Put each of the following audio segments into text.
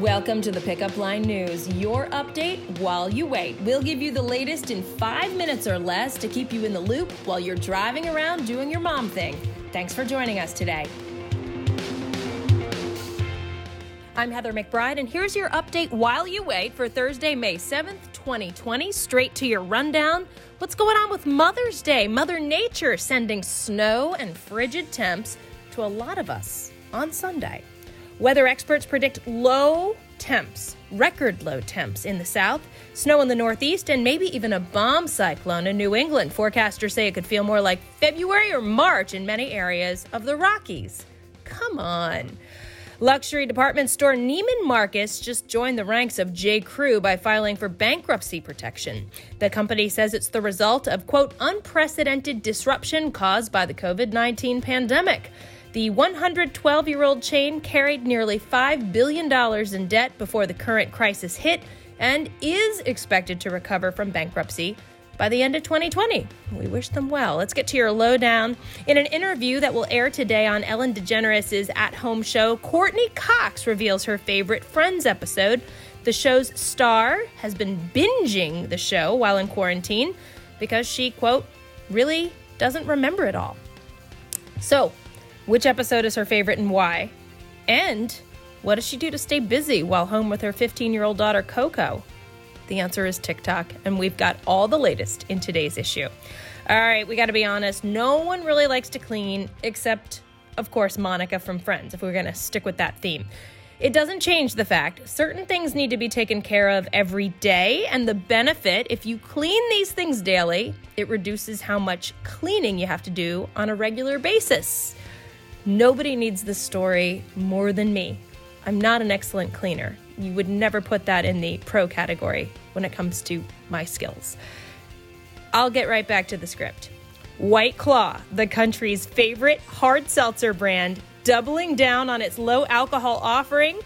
Welcome to the Pickup Line News, your update while you wait. We'll give you the latest in five minutes or less to keep you in the loop while you're driving around doing your mom thing. Thanks for joining us today. I'm Heather McBride, and here's your update while you wait for Thursday, May 7th, 2020. Straight to your rundown. What's going on with Mother's Day? Mother Nature sending snow and frigid temps to a lot of us on Sunday. Weather experts predict low temps, record low temps in the south, snow in the northeast, and maybe even a bomb cyclone in New England. Forecasters say it could feel more like February or March in many areas of the Rockies. Come on. Luxury department store Neiman Marcus just joined the ranks of J. Crew by filing for bankruptcy protection. The company says it's the result of, quote, unprecedented disruption caused by the COVID 19 pandemic. The 112 year old chain carried nearly $5 billion in debt before the current crisis hit and is expected to recover from bankruptcy by the end of 2020. We wish them well. Let's get to your lowdown. In an interview that will air today on Ellen DeGeneres' at home show, Courteney Cox reveals her favorite Friends episode. The show's star has been binging the show while in quarantine because she, quote, really doesn't remember it all. So, which episode is her favorite and why? And what does she do to stay busy while home with her 15 year old daughter, Coco? The answer is TikTok, and we've got all the latest in today's issue. All right, we got to be honest. No one really likes to clean, except, of course, Monica from Friends, if we're going to stick with that theme. It doesn't change the fact certain things need to be taken care of every day, and the benefit, if you clean these things daily, it reduces how much cleaning you have to do on a regular basis. Nobody needs this story more than me. I'm not an excellent cleaner. You would never put that in the pro category when it comes to my skills. I'll get right back to the script. White Claw, the country's favorite hard seltzer brand, doubling down on its low alcohol offering.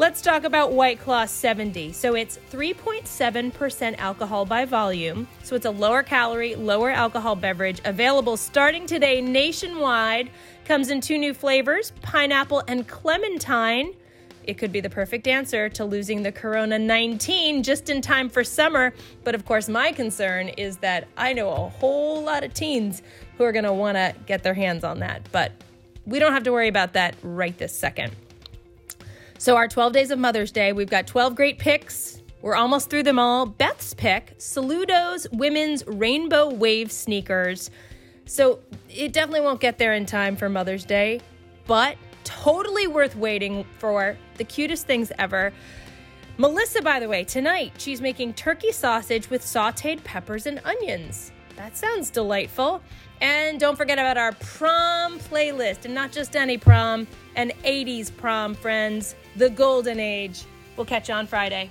Let's talk about White Claw 70. So it's 3.7% alcohol by volume. So it's a lower calorie, lower alcohol beverage available starting today nationwide. Comes in two new flavors pineapple and clementine. It could be the perfect answer to losing the Corona 19 just in time for summer. But of course, my concern is that I know a whole lot of teens who are going to want to get their hands on that. But we don't have to worry about that right this second. So, our 12 days of Mother's Day, we've got 12 great picks. We're almost through them all. Beth's pick Saludo's women's rainbow wave sneakers. So, it definitely won't get there in time for Mother's Day, but totally worth waiting for. The cutest things ever. Melissa, by the way, tonight she's making turkey sausage with sauteed peppers and onions. That sounds delightful. And don't forget about our prom playlist, and not just any prom, an 80s prom, friends, the golden age. We'll catch you on Friday.